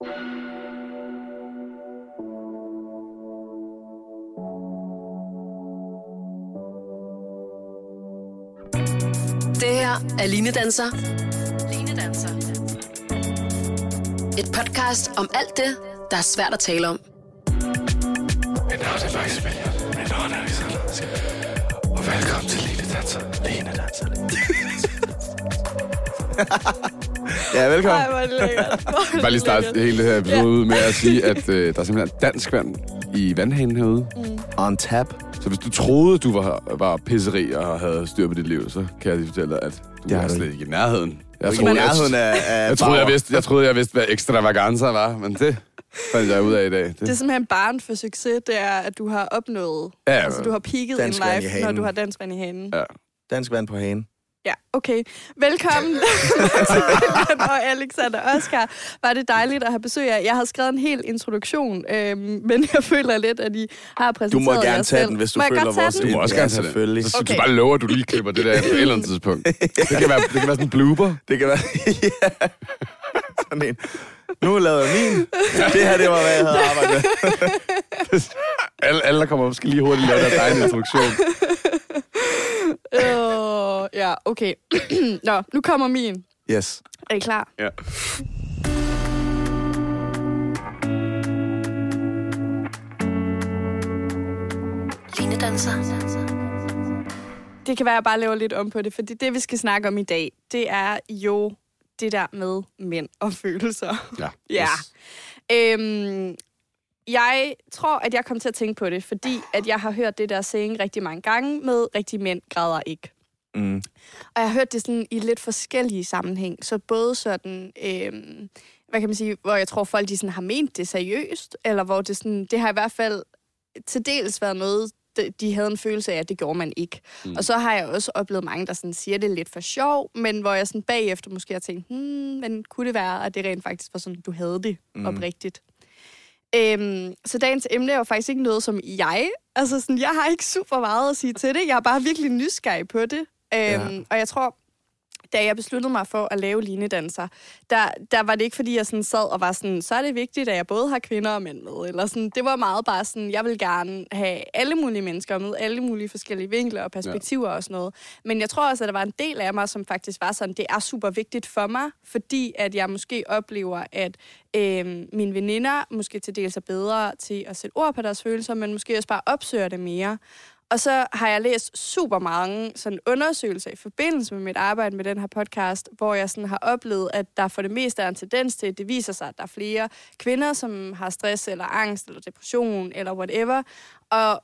Det her er Line Danser. Line Danser. Et podcast om alt det, der er svært at tale om. Mit navn er faktisk William. Mit navn er Alexander. Og velkommen til Line Danser. Line Danser. Ja, velkommen. Ej, hvor er det lækkert. Hvor det Bare lige starte hele det her episode ud med at sige, at øh, der er simpelthen dansk vand i vandhanen herude. Mm. On tap. Så hvis du troede, du var, var pisseri og havde styr på dit liv, så kan jeg lige fortælle dig, at du Det har er slet ikke i nærheden. Jeg Ikke i nærheden af, af jeg, troede, jeg, vidste, jeg troede, jeg vidste, hvad ekstravaganza var, men det fandt jeg ud af i dag. Det er simpelthen barn for succes, det er, at du har opnået, Ja, altså du har peaked in life, når hanen. du har dansk vand i hanen. Ja. Dansk vand på hagen. Ja, okay. Velkommen, og Alexander Oscar. Var det dejligt at have besøg af. Jeg havde skrevet en hel introduktion, øhm, men jeg føler lidt, at I har præsenteret Du må gerne tage selv. den, hvis du må føler vores den? Du må også gerne tage det. selvfølgelig. Så Okay. du bare lover, at du lige klipper det der på et eller andet tidspunkt. Det kan være, det kan være sådan en blooper. Det kan være... ja. Sådan en. Nu lavede jeg min. Det her, det var, hvad jeg havde arbejdet med. Alle, alle der kommer op, skal lige hurtigt lave der egen introduktion. Ja, okay. Nå, nu kommer min. Yes. Er I klar? Ja. Line Danser. Det kan være, at jeg bare laver lidt om på det, fordi det, vi skal snakke om i dag, det er jo det der med mænd og følelser. Ja. Ja. Øhm, jeg tror, at jeg kom til at tænke på det, fordi at jeg har hørt det der saying rigtig mange gange med, rigtig mænd græder ikke. Mm. Og jeg har hørt det sådan i lidt forskellige sammenhæng. Så både sådan, øhm, hvad kan man sige, hvor jeg tror folk de sådan har ment det seriøst, eller hvor det sådan, det har i hvert fald til dels været noget, de- de havde en følelse af, at det gjorde man ikke. Mm. Og så har jeg også oplevet mange, der sådan siger det lidt for sjov, men hvor jeg sådan bagefter måske har tænkt, hmm, men kunne det være, at det rent faktisk var sådan, du havde det mm. oprigtigt. Øhm, så dagens emne er jo faktisk ikke noget, som jeg... Altså, sådan, jeg har ikke super meget at sige til det. Jeg er bare virkelig nysgerrig på det. Øhm, ja. Og jeg tror, da jeg besluttede mig for at lave linedanser, der, der var det ikke, fordi jeg sådan sad og var sådan, så er det vigtigt, at jeg både har kvinder og mænd med. Eller sådan, det var meget bare sådan, jeg vil gerne have alle mulige mennesker med, alle mulige forskellige vinkler og perspektiver ja. og sådan noget. Men jeg tror også, at der var en del af mig, som faktisk var sådan, det er super vigtigt for mig, fordi at jeg måske oplever, at øh, mine veninder måske til dels er bedre til at sætte ord på deres følelser, men måske også bare opsøger det mere. Og så har jeg læst super mange sådan undersøgelser i forbindelse med mit arbejde med den her podcast, hvor jeg sådan har oplevet, at der for det meste er en tendens til, at det viser sig, at der er flere kvinder, som har stress eller angst eller depression eller whatever. Og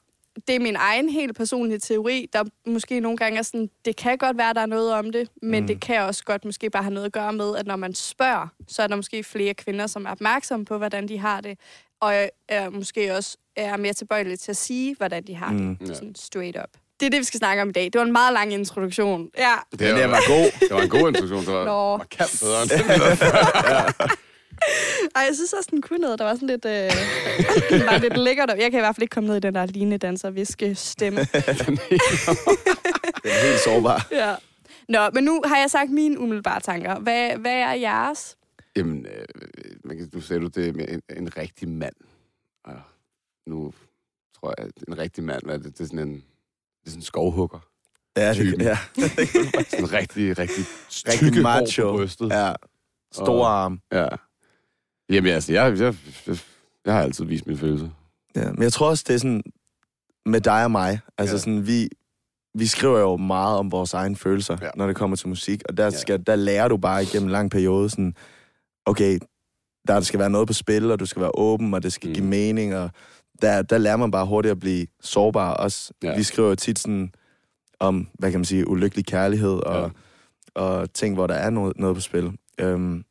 det er min egen helt personlige teori, der måske nogle gange er sådan, det kan godt være, der er noget om det, men mm. det kan også godt måske bare have noget at gøre med, at når man spørger, så er der måske flere kvinder, som er opmærksomme på, hvordan de har det, og er måske også er mere tilbøjelige til at sige, hvordan de har mm. det, sådan straight up. Det er det, vi skal snakke om i dag. Det var en meget lang introduktion. Ja, Det, Men det var god. Det var en god introduktion. Det var Nå. markant bedre end før. Ej, jeg synes også, den kunne noget. Der var sådan lidt, øh, den var lidt lækkert. Jeg kan i hvert fald ikke komme ned i den der line danser viske stemme. Den er helt sårbar. ja. Nå, men nu har jeg sagt mine umiddelbare tanker. Hvad, hvad er jeres? Jamen, øh, man kan, nu sagde du det med en, en rigtig mand. Nu tror jeg, at en rigtig mand, hvad er det? Det er sådan en, det er sådan en skovhugger. Ja, det, ja. Sådan en rigtig, rigtig Rigtig macho. på brystet. ja. Store arm. ja. Jamen altså, jeg, jeg, jeg, jeg har altid vist mine følelser. Ja, men jeg tror også, det er sådan med dig og mig. Altså Ja. sådan, vi, vi skriver jo meget om vores egne følelser, Ja. ja. når det kommer til musik. Og der, Ja. skal, der lærer du bare igennem en lang periode sådan, okay, der skal være noget på spil, og du skal være åben, og det skal mm. give mening. Og der, der lærer man bare hurtigt at blive sårbar også. Ja. Vi skriver jo tit sådan om, hvad kan man sige, ulykkelig kærlighed og, Ja. og ting, hvor der er noget, noget på spil. Øhm,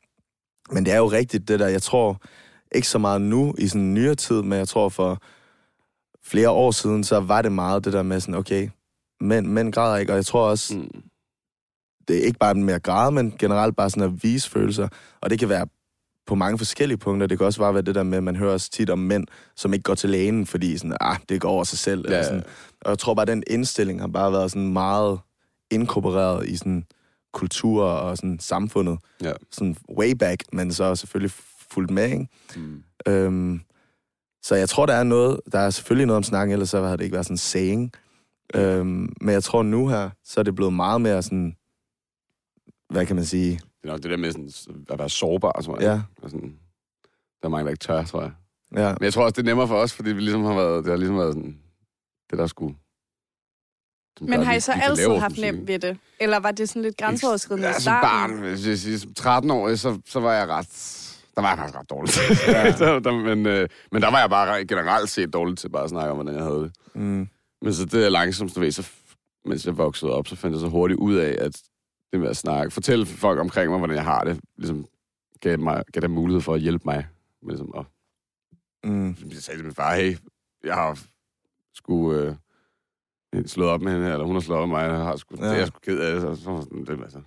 men det er jo rigtigt, det der, jeg tror ikke så meget nu i sådan en nyere tid, men jeg tror for flere år siden, så var det meget det der med sådan, okay, mænd, mænd græder ikke, og jeg tror også, Mm. det er ikke bare med at græde, men generelt bare sådan at vise følelser, og det kan være på mange forskellige punkter. Det kan også bare være det der med, at man hører også tit om mænd, som ikke går til lægen, fordi sådan, ah, det går over sig selv. Ja, Eller sådan. Og jeg tror bare, at den indstilling har bare været sådan meget inkorporeret i sådan kultur og sådan samfundet. Ja. Sådan way back, men så selvfølgelig fulgt med, ikke? Mm. Øhm, så jeg tror, der er noget, der er selvfølgelig noget om snakken, ellers så havde det ikke været sådan saying. Øhm, men jeg tror nu her, så er det blevet meget mere sådan, hvad kan man sige? Det er nok det der med sådan, at være sårbar, tror jeg. Ja. Og sådan, der er mange, der ikke tør, tror jeg. Ja, Men jeg tror også, det er nemmere for os, fordi vi ligesom har været, det har ligesom været sådan, det der skulle... som Men har I så altid haft nemt ved det? Eller var det sådan lidt grænseoverskridende Ja, i som starten? barn, hvis jeg siger, som 13 år, så, så var jeg ret... Der var jeg faktisk ret dårlig til. så, der, men, øh, men der var jeg bare generelt set dårlig til bare at snakke om, hvordan jeg havde det. mm, Men så det er langsomt, du ved, så, mens jeg voksede op, så fandt jeg så hurtigt ud af, at det med at snakke, fortælle folk omkring mig, hvordan jeg har det, ligesom gav, mig, gav dem mulighed for at hjælpe mig. Med, ligesom, at, mm, jeg sagde til min far, hey, jeg har skulle øh, slået op med hende her, eller hun har slået op med mig, jeg har sgu, Ja. det er jeg sgu ked af. Så, så, sådan, det, altså,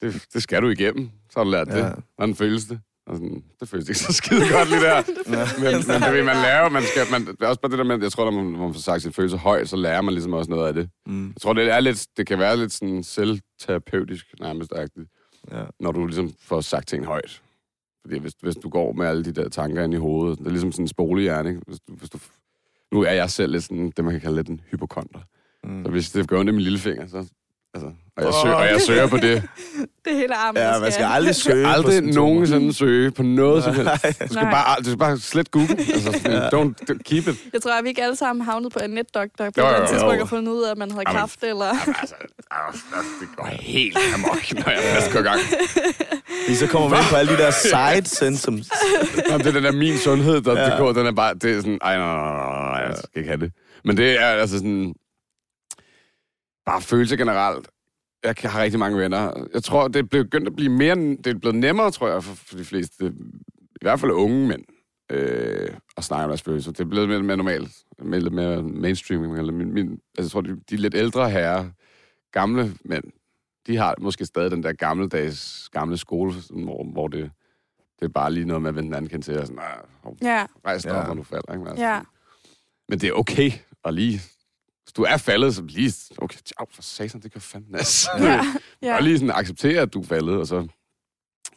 det, det, skal du igennem, så har du lært Ja. det. Hvordan føles det? Og sådan, det føles ikke så skide godt lige der. Men, men det ved man lærer, man skal, man, det er også bare det der med, jeg tror, når man, når man får sagt sine følelser højt, så lærer man ligesom også noget af det. Mm, Jeg tror, det er lidt, det kan være lidt sådan selvterapeutisk, nærmest agtigt, ja. når du ligesom får sagt ting højt. Fordi hvis, hvis du går med alle de der tanker ind i hovedet, det er ligesom sådan en spolehjerne, ikke? Hvis du, hvis du, nu er jeg selv lidt sådan, det man kan kalde lidt en hypokonter. Mm. Så hvis det gør ondt i min lillefinger, så... Altså, og, jeg søger, og jeg søger på det. Det er hele armen, Ja, man skal aldrig søge på Aldrig symptomer. nogensinde søge på noget som helst. Du skal Nej. bare, du skal bare slet Google. Altså, sådan, don't, don't keep it. Jeg tror, at vi ikke alle sammen havnet på en netdoktor på Jo, et jo, jo. tidspunkt og fundet ud af, at man havde Jamen, kræft, eller... Jamen, altså, altså, det går helt amok, når jeg først går i gang. Fordi så kommer man ind på alle de der side symptoms. Jamen, det er den der min sundhed, der Ja. ja. går, den er bare, det er sådan, ej, nej, nej, nej, nej, jeg skal ikke have det. Men det er altså sådan, bare følelse generelt. Jeg kan- har rigtig mange venner. Jeg tror, det er begyndt at blive mere, det er blevet nemmere, tror jeg, for, for de fleste, i hvert fald unge mænd, øh, at snakke om deres følelser. Det er blevet lidt mere normalt, mere, lidt mere mainstream. Eller min, min, altså, jeg tror, de, de lidt ældre herrer, gamle mænd, de har måske stadig den der gammeldags, gamle skole, sådan, hvor, hvor det, det er bare lige noget med at vende den anden kendt til, og sådan, "Ah, hov, Ja, rejs dig Ja. op, når du falder. Ikke? Men Altså, ja. Men det er okay at lige... Hvis du er faldet, så lige... Okay, tjau, for satan, det gør fandme nas. Ja, ja. Og lige sådan acceptere, at du er faldet, og så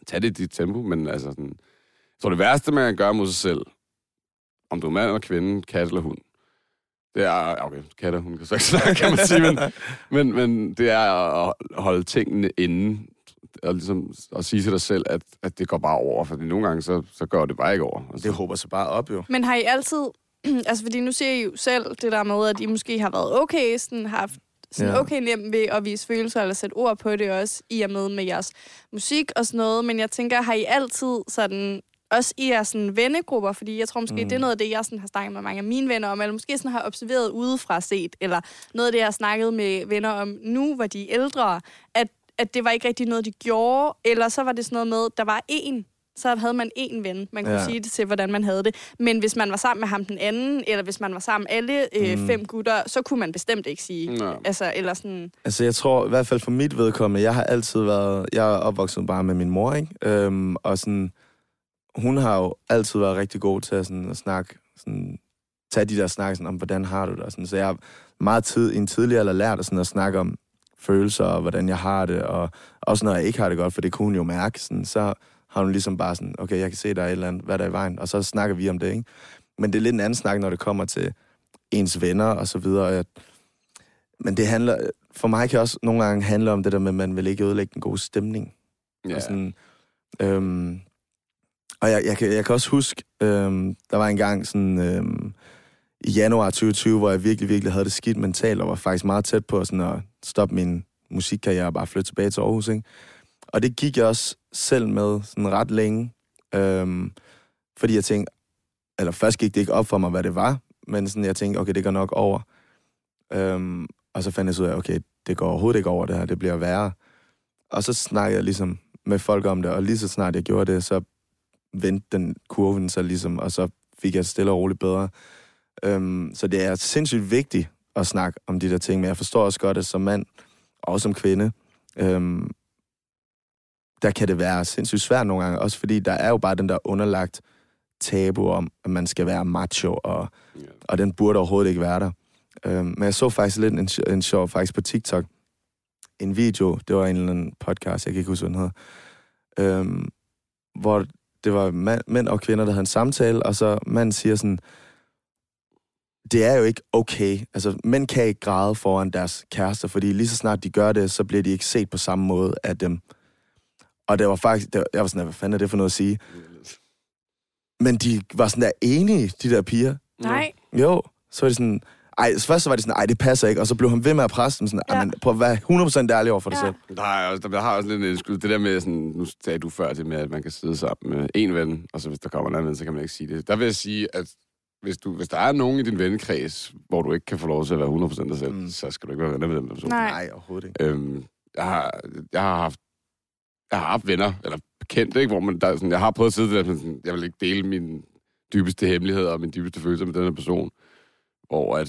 tage det i dit tempo. Men altså sådan... Jeg tror, det værste, man kan gøre mod sig selv, om du er mand eller kvinde, kat eller hund, det er... Okay, kat og hund kan så ikke snakke, kan man sige, men, men, men det er at holde tingene inde, og ligesom at sige til dig selv, at, at det går bare over, for nogle gange, så, så går det bare ikke over. Altså, Det håber sig bare op, jo. Men har I altid... altså, fordi nu ser I jo selv det der med, at I måske har været okay, sådan, har haft sådan Ja. okay nemt ved at vise følelser, eller sætte ord på det også, i og med med jeres musik og sådan noget. Men jeg tænker, har I altid sådan også i jeres sådan, vennegrupper, fordi jeg tror måske, mm. det er noget af det, jeg sådan, har snakket med mange af mine venner om, eller måske sådan har observeret udefra set, eller noget af det, jeg har snakket med venner om nu, hvor de er ældre, at, at det var ikke rigtig noget, de gjorde, eller så var det sådan noget med, der var en så havde man én ven, man kunne Ja. sige det til, hvordan man havde det. Men hvis man var sammen med ham den anden, eller hvis man var sammen alle øh, Mm. fem gutter, så kunne man bestemt ikke sige. Nå. Altså, eller sådan... Altså, jeg tror, i hvert fald for mit vedkommende, jeg har altid været... Jeg er opvokset bare med min mor, ikke? Øhm, og sådan... Hun har jo altid været rigtig god til at, sådan, at snakke... Sådan, tage de der snakke sådan, om, hvordan har du det? Og sådan. Så jeg har meget tid, i en tidligere alder lært at, sådan, at snakke om følelser, og hvordan jeg har det, og også når jeg ikke har det godt, for det kunne hun jo mærke. Sådan, så har hun ligesom bare sådan, okay, jeg kan se, der er et eller andet, hvad der er i vejen, og så snakker vi om det, ikke? Men det er lidt en anden snak, når det kommer til ens venner og så videre. Jeg, men det handler, for mig kan også nogle gange handle om det der med, at man vil ikke ødelægge den gode stemning. Ja. Og, sådan, øhm, og jeg, jeg, kan, jeg kan også huske, øhm, der var en gang sådan, øhm, i januar 2020, hvor jeg virkelig, virkelig havde det skidt mentalt, og var faktisk meget tæt på sådan at stoppe min musikkarriere og bare flytte tilbage til Aarhus. Ikke? Og det gik jeg også selv med sådan ret længe, øhm, fordi jeg tænkte, eller først gik det ikke op for mig, hvad det var, men sådan, jeg tænkte, okay, det går nok over. Øhm, og så fandt jeg så ud af, okay, det går overhovedet ikke over det her, det bliver værre. Og så snakkede jeg ligesom med folk om det, og lige så snart jeg gjorde det, så vendte den kurven sig ligesom, og så fik jeg stille og roligt bedre. Øhm, så det er sindssygt vigtigt at snakke om de der ting, men jeg forstår også godt, at som mand, og som kvinde, øhm, der kan det være sindssygt svært nogle gange, også fordi der er jo bare den der underlagt tabu om, at man skal være macho, og, Ja. og den burde overhovedet ikke være der. Øhm, men jeg så faktisk lidt en, en sjov, faktisk på TikTok, en video, det var en eller anden podcast, jeg kan ikke huske, hvad den hedder, øhm, hvor det var mand, mænd og kvinder, der havde en samtale, og så manden siger sådan, det er jo ikke okay. Altså, mænd kan ikke græde foran deres kærester, fordi lige så snart de gør det, så bliver de ikke set på samme måde af dem. Og det var faktisk, det var, jeg var sådan, hvad fanden er det for noget at sige? Men de var sådan der enige, de der piger. Nej. Jo, så var de sådan, ej, så først så var de sådan, ej, det passer ikke, og så blev han ved med at presse dem sådan, Ja. men prøv at være 100% ærlig over for dig Ja. selv. Der har, også, der har også lidt en indskud. Det der med, sådan, nu sagde du før det med, at man kan sidde sammen med en ven, og så hvis der kommer en anden ven, så kan man ikke sige det. Der vil jeg sige, at hvis, du, hvis der er nogen i din vennekreds, hvor du ikke kan få lov til at være 100% dig selv, mm. Mm. så skal du ikke være venner med den person. Nej. Nej, overhovedet ikke. Øhm, jeg, har, jeg har haft jeg har haft venner, eller bekendte, ikke, hvor man, der, er sådan, jeg har prøvet at sidde der, men sådan, jeg vil ikke dele mine dybeste hemmeligheder og mine dybeste følelser med den her person, hvor at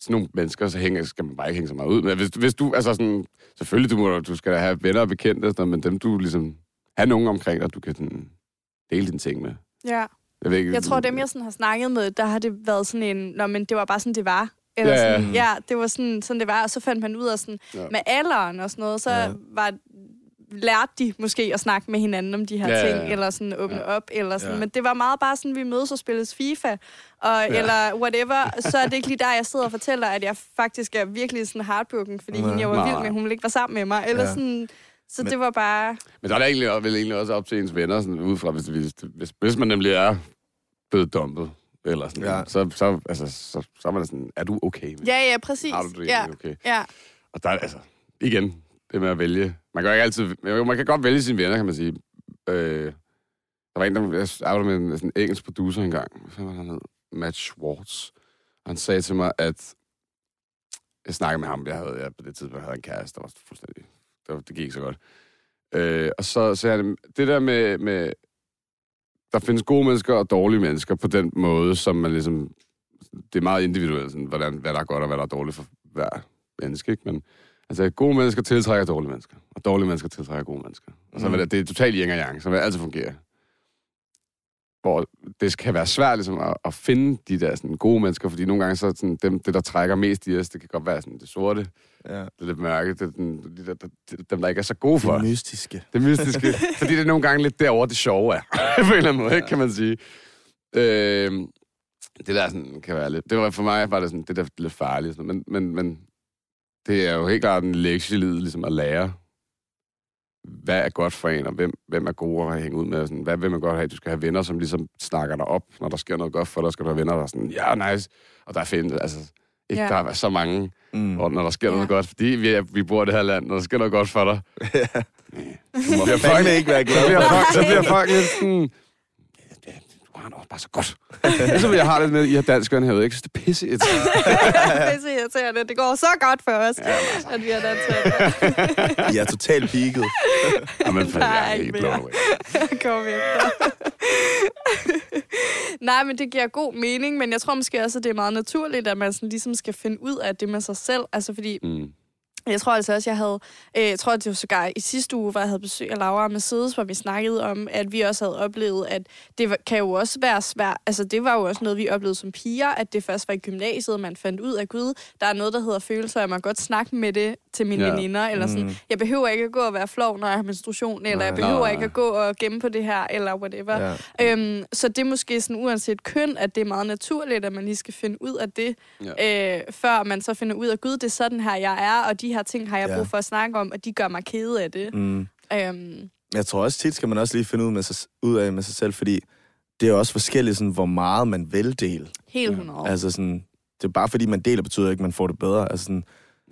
sådan nogle mennesker, så hænger, skal man bare ikke hænge så meget ud. Men hvis, hvis du, altså sådan, selvfølgelig, du, må, du skal da have venner og bekendte, sådan, men dem du ligesom, have nogen omkring dig, du kan sådan, dele dine ting med. Ja. Jeg, ved ikke, Jeg tror, dem jeg sådan har snakket med, der har det været sådan en, Nå, men det var bare sådan, det var. Eller Ja, ja. sådan, ja, det var sådan, sådan, det var. Og så fandt man ud af sådan, Ja. med alderen og sådan noget, så ja. var, lærte de måske at snakke med hinanden om de her Ja, ja, ja, ting, ja. eller sådan åbne Ja. ja. op, eller sådan. Ja. Ja. Men det var meget bare sådan, vi mødes og spilles FIFA, og, ja. eller whatever. Så er det ikke lige der, jeg sidder og fortæller, at jeg faktisk er virkelig sådan heartbroken, fordi Nej. hende, jeg var Nej. vild med, hun ville ikke være sammen med mig. Eller Ja. ja. sådan, så Men- det var bare... Men der er egentlig, vel egentlig også op til ens venner, sådan, udefra, hvis, hvis, hvis, hvis man nemlig er blevet dumpet, eller sådan, Ja. ja. så, så, altså, så, så er man da sådan, er du okay? Med? Ja, ja, præcis. Har du det ja, okay? ja. Og der er altså, igen, det med at vælge. Man kan jo ikke altid, man kan godt vælge sine venner, kan man sige. Øh, der var en, der jeg arbejdede med en sådan en engelsk producer engang. Hvad fanden var han hed? Matt Schwartz. Og han sagde til mig, at jeg snakkede med ham, jeg havde jeg, på det tidspunkt jeg havde en kæreste, der var fuldstændig, det, var, det gik ikke så godt. Øh, og så sagde han, det der med, med, der findes gode mennesker og dårlige mennesker på den måde, som man ligesom, det er meget individuelt, sådan, hvordan, hvad der er godt og hvad der er dårligt for hver menneske, ikke? Men altså, gode mennesker tiltrækker dårlige mennesker, og dårlige mennesker tiltrækker gode mennesker. Og så Mm. det, det er totalt yin og yang, så det altid fungere. Hvor det kan være svært ligesom, at, at finde de der sådan, gode mennesker, fordi nogle gange så sådan, dem, det, der trækker mest i os, det kan godt være sådan, det sorte, Ja. det lidt mørke, det den, de der, der, dem, der ikke er så gode for. Det mystiske. Det mystiske. fordi det er nogle gange lidt derovre, det sjove er. på en eller anden måde, ikke, kan man sige. Øh, det der sådan, kan være lidt... Det var for mig var det sådan, det der lidt farligt. Sådan, men, men, men det er jo helt klart en lektie ligesom at lære, hvad er godt for en, og hvem, hvem er gode at hænge ud med. Sådan, hvad vil man godt have? Du skal have venner, som ligesom snakker dig op. Når der sker noget godt for dig, skal du have venner, der er sådan, ja, nice. Og der er fint, altså, ikke, Ja. der er så mange, Mm. hvor når der sker Ja. noget godt, fordi vi, vi bor i det her land, når der sker noget godt for dig, Du må fandme ikke være så glad bliver folk, så bliver folk lidt sådan... "Ja, det- også bare så godt. Ligesom jeg har det med, I har danskerne herude, ikke? Så det er pisse et. det så irriterende. Det går så godt for os, ja, at vi har danset. I er totalt peaked. Jamen, for Der jeg er ikke blå. Kom efter. Nej, men det giver god mening, men jeg tror måske også, at det er meget naturligt, at man sådan ligesom skal finde ud af det med sig selv. Altså fordi, Mm. Jeg tror altså også, jeg havde, øh, jeg tror, det var sågar i sidste uge, hvor jeg havde besøg af Laura Mercedes, hvor vi snakkede om, at vi også havde oplevet, at det var- kan jo også være svært, altså det var jo også noget, vi oplevede som piger, at det først var i gymnasiet, man fandt ud af, gud, der er noget, der hedder følelser, og jeg må godt snakke med det til mine ja. veninder, eller sådan, Mm. jeg behøver ikke at gå og være flov, når jeg har menstruation, eller Nej. jeg behøver Nej. ikke at gå og gemme på det her, eller whatever. Ja. Øhm, så det er måske sådan, uanset køn, at det er meget naturligt, at man lige skal finde ud af det, ja. øh, før man så finder ud af, gud, det er sådan her, jeg er, og de her ting har jeg Ja. brug for at snakke om, og de gør mig kede af det. Mm. Øhm, Jeg tror også tit skal man også lige finde ud, med sig, ud af med sig selv, fordi det er også forskelligt, sådan, hvor meget man vil dele. helt Ja. 100 år. Altså sådan, det er bare fordi, man deler, betyder ikke, at man får det bedre. Altså sådan,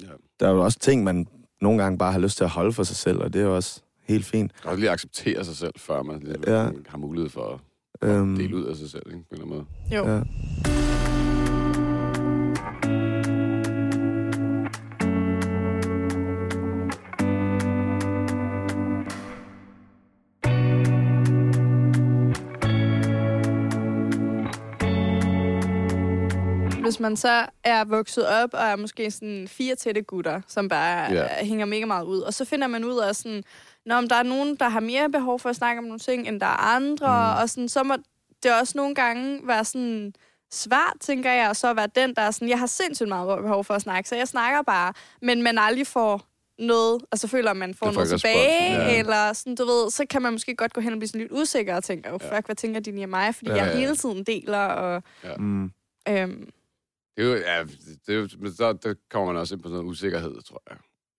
Ja. der er jo også ting, man nogle gange bare har lyst til at holde for sig selv, og det er jo også helt fint. Man kan også lige acceptere sig selv, før man lige Ja. ja. har mulighed for at Øhm, dele ud af sig selv, ikke? på en eller anden måde. Jo. ja. Hvis man så er vokset op og er måske sådan fire tætte gutter, som bare Ja. yeah. hænger mega meget ud, og så finder man ud af sådan, når der er nogen, der har mere behov for at snakke om nogle ting, end der er andre, mm. og sådan, så må det også nogle gange være sådan svært, tænker jeg, og så at være den, der er sådan, jeg har sindssygt meget behov for at snakke, så jeg snakker bare, men man aldrig får noget, og så føler, at man får Det noget tilbage, ja. ja. eller sådan, du ved, så kan man måske godt gå hen og blive sådan lidt usikker og tænke, oh, fuck, hvad tænker de lige af mig? Fordi Ja, ja, jeg ja. hele tiden deler, og Mm. øhm, Det er jo, ja, det er jo, men så der kommer man også ind på sådan noget usikkerhed, tror jeg.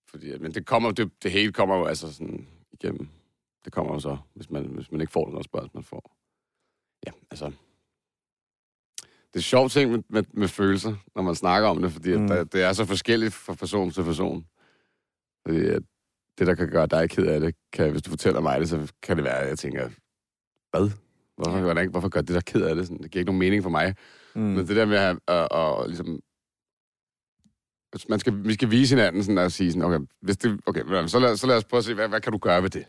Fordi, at- men det kommer, det, det hele kommer jo altså sådan igennem. Det kommer jo så, hvis man, hvis man ikke får den respons, man får. Ja, altså... Det er sjovt ting med, med, med følelser, når man snakker om det, fordi Mm. at det er så forskelligt fra person til person. Fordi at det, der kan gøre dig ked af det, kan, hvis du fortæller mig det, så kan det være, at jeg tænker, hvad? Hvorfor, hvordan, hvorfor gør det der ked af det? Sådan, det giver ikke nogen mening for mig. Mm. Men det der med at, at, at, at ligesom... Man skal, vi skal vise hinanden sådan at sige sådan, okay, hvis det, okay så, lad, så lad os prøve at se, hvad, hvad kan du gøre ved det?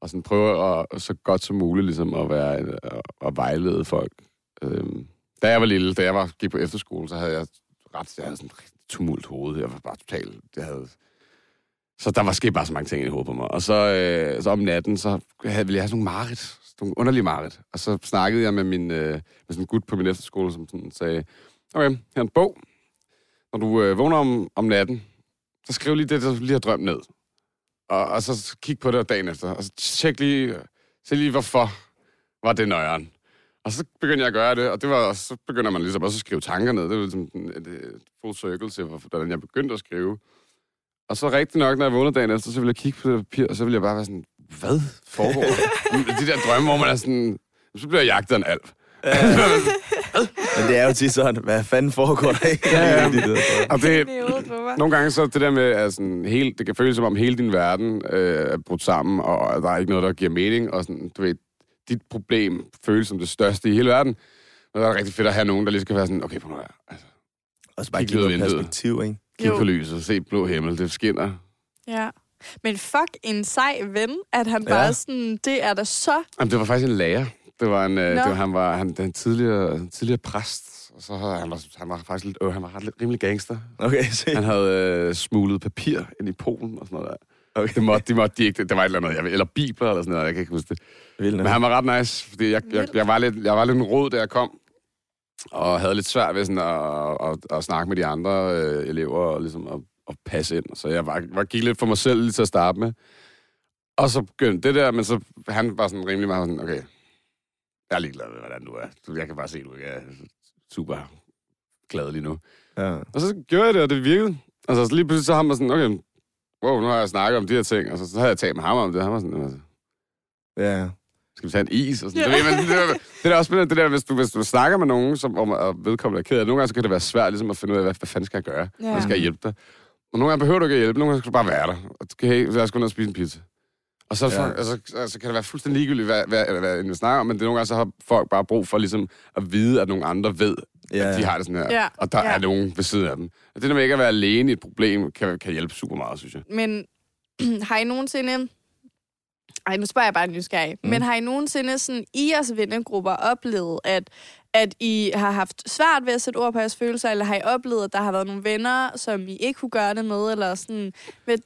Og sådan prøve at, så godt som muligt ligesom at være at, at vejlede folk. Øhm, da jeg var lille, da jeg var, gik på efterskole, så havde jeg ret, jeg havde sådan tumult hoved. Jeg var bare totalt, jeg havde, så der var sket bare så mange ting i hovedet på mig. Og så, øh, så om natten, så havde, ville jeg have sådan nogle mareridt nogle underlige marit. Og så snakkede jeg med, min, øh, med sådan en gut på min efterskole, som sådan sagde, okay, her er en bog. Når du øh, vågner om, om natten, så skriv lige det, du lige har drømt ned. Og, og så kig på det dagen efter, og så tjek lige, øh, se lige, hvorfor var det nøjeren. Og så begyndte jeg at gøre det, og det var, og så begynder man ligesom også at skrive tanker ned. Det var ligesom sådan et, et full circle til, hvordan jeg begyndte at skrive. Og så rigtig nok, når jeg vågnede dagen efter, så ville jeg kigge på det papir, og så ville jeg bare være sådan, hvad foregår der? De der drømme, hvor man er sådan, så bliver jeg jagtet af en alv. Men det er jo tit sådan, hvad fanden foregår der ikke? Ja, ja. De der- Og det, på nogle gange så det der med, at sådan, hele, det kan føles som om hele din verden øh, er brudt sammen, og der er ikke noget, der giver mening, og sådan, du ved, dit problem føles som det største i hele verden. Og der er det rigtig fedt at have nogen, der lige skal være sådan, okay, prøv nu her, altså, Og så bare Kig give noget perspektiv, ikke? kig på lyset, se blå himmel, det skinner. Ja. Men fuck en sej ven, at han Ja. bare sådan, det er da så... Jamen, det var faktisk en lærer. Det var en, øh, Nå. det var, han var han, den tidligere, tidligere præst, og så havde han, var, han var faktisk lidt, øh, han var ret, lidt rimelig gangster. Okay, se. Han havde øh, smuglet papir ind i Polen og sådan noget der. Okay. Det måtte, de måtte de ikke, det var et eller andet, jeg ved- eller bibler eller sådan noget, jeg kan ikke huske det. Vildt. Men han var ret nice, fordi jeg, jeg, jeg, var, lidt, jeg var lidt en rod, da jeg kom, og havde lidt svært ved sådan at, at, at snakke med de andre øh, elever og ligesom at, at passe ind. Så jeg var, var, gik lidt for mig selv lige til at starte med. Og så begyndte det der, men så han var sådan rimelig meget sådan, okay, jeg er ligeglad med, hvordan du er. Jeg kan bare se, at du ikke er super glad lige nu. Ja. Og så gjorde jeg det, og det virkede. Altså, så lige pludselig så har man sådan, okay, wow, nu har jeg snakket om de her ting, og så, så havde jeg talt med ham om det. Han var sådan, altså, Ja. skal vi tage en is? Og sådan. Ja. Det, men, det, der, det der er også spændende, det der, hvis du, hvis du snakker med nogen, som om og vedkommende er ked af det, nogle gange så kan det være svært ligesom at finde ud af, hvad, hvad fanden skal jeg gøre? Ja. Hvad skal jeg hjælpe dig? Og nogle gange behøver du ikke at hjælpe, nogle gange skal du bare være der. Og du kan, hey, lad os gå ned og spise en pizza. Og så, Ja. altså, altså, kan det være fuldstændig ligegyldigt, hvad, hvad, hvad, hvad vi snakker om, men det er nogle gange, så har folk bare brug for ligesom at vide, at nogle andre ved, Ja. at de har det sådan her. Ja. Og der Ja. er nogen ved siden af dem. Og det der med ikke at være alene i et problem, kan, kan hjælpe super meget, synes jeg. Men har I nogensinde... Ej, nu spørger jeg bare nysgerrig. Mm. Men har I nogensinde sådan, i jeres vennegrupper oplevet, at, at I har haft svært ved at sætte ord på jeres følelser, eller har I oplevet, at der har været nogle venner, som I ikke kunne gøre det med, eller sådan... Jeg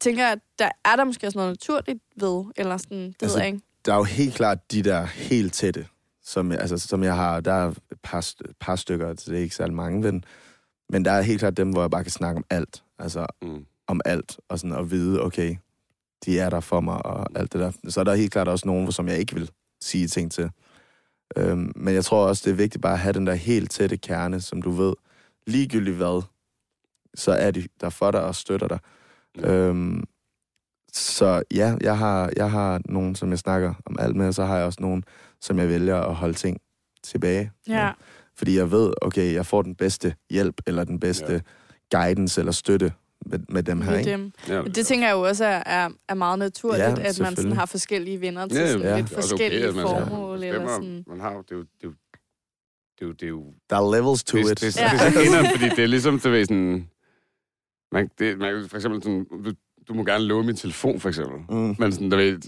tænker, at der er der måske også noget naturligt ved, eller sådan, det altså, ved jeg ikke. Der er jo helt klart de der helt tætte, som, jeg- altså, som jeg har. Der er et par, st- par stykker, så det er ikke særlig mange, men, men der er helt klart dem, hvor jeg bare kan snakke om alt. Altså Mm. om alt, og sådan at vide, okay, de er der for mig, og alt det der. Så er der helt klart også nogen, som jeg ikke vil sige ting til. Øhm, men jeg tror også, det er vigtigt bare at have den der helt tætte kerne, som du ved, ligegyldigt hvad, så er de der for dig og støtter dig. Ja. Øhm, så ja, jeg har, jeg har nogen, som jeg snakker om alt med, og så har jeg også nogen, som jeg vælger at holde ting tilbage. Ja. Fordi jeg ved, okay, jeg får den bedste hjælp, eller den bedste Ja. guidance eller støtte med, med dem her, Med ikke? dem. Ja, det tænker jeg jo også er, er, er meget naturligt, Ja, at man sådan har forskellige venner til Ja, sådan ja. lidt Det er også forskellige man- formål. det Eller sådan. Man har jo, det er jo, det er jo, det er jo, det er jo Der er levels to det, it. det, det, det, Ja. det, er grineren, fordi det er ligesom, du ved, sådan... Man, det, man, for eksempel sådan, du, du må gerne låne min telefon, for eksempel. Mm. Men sådan, du ved,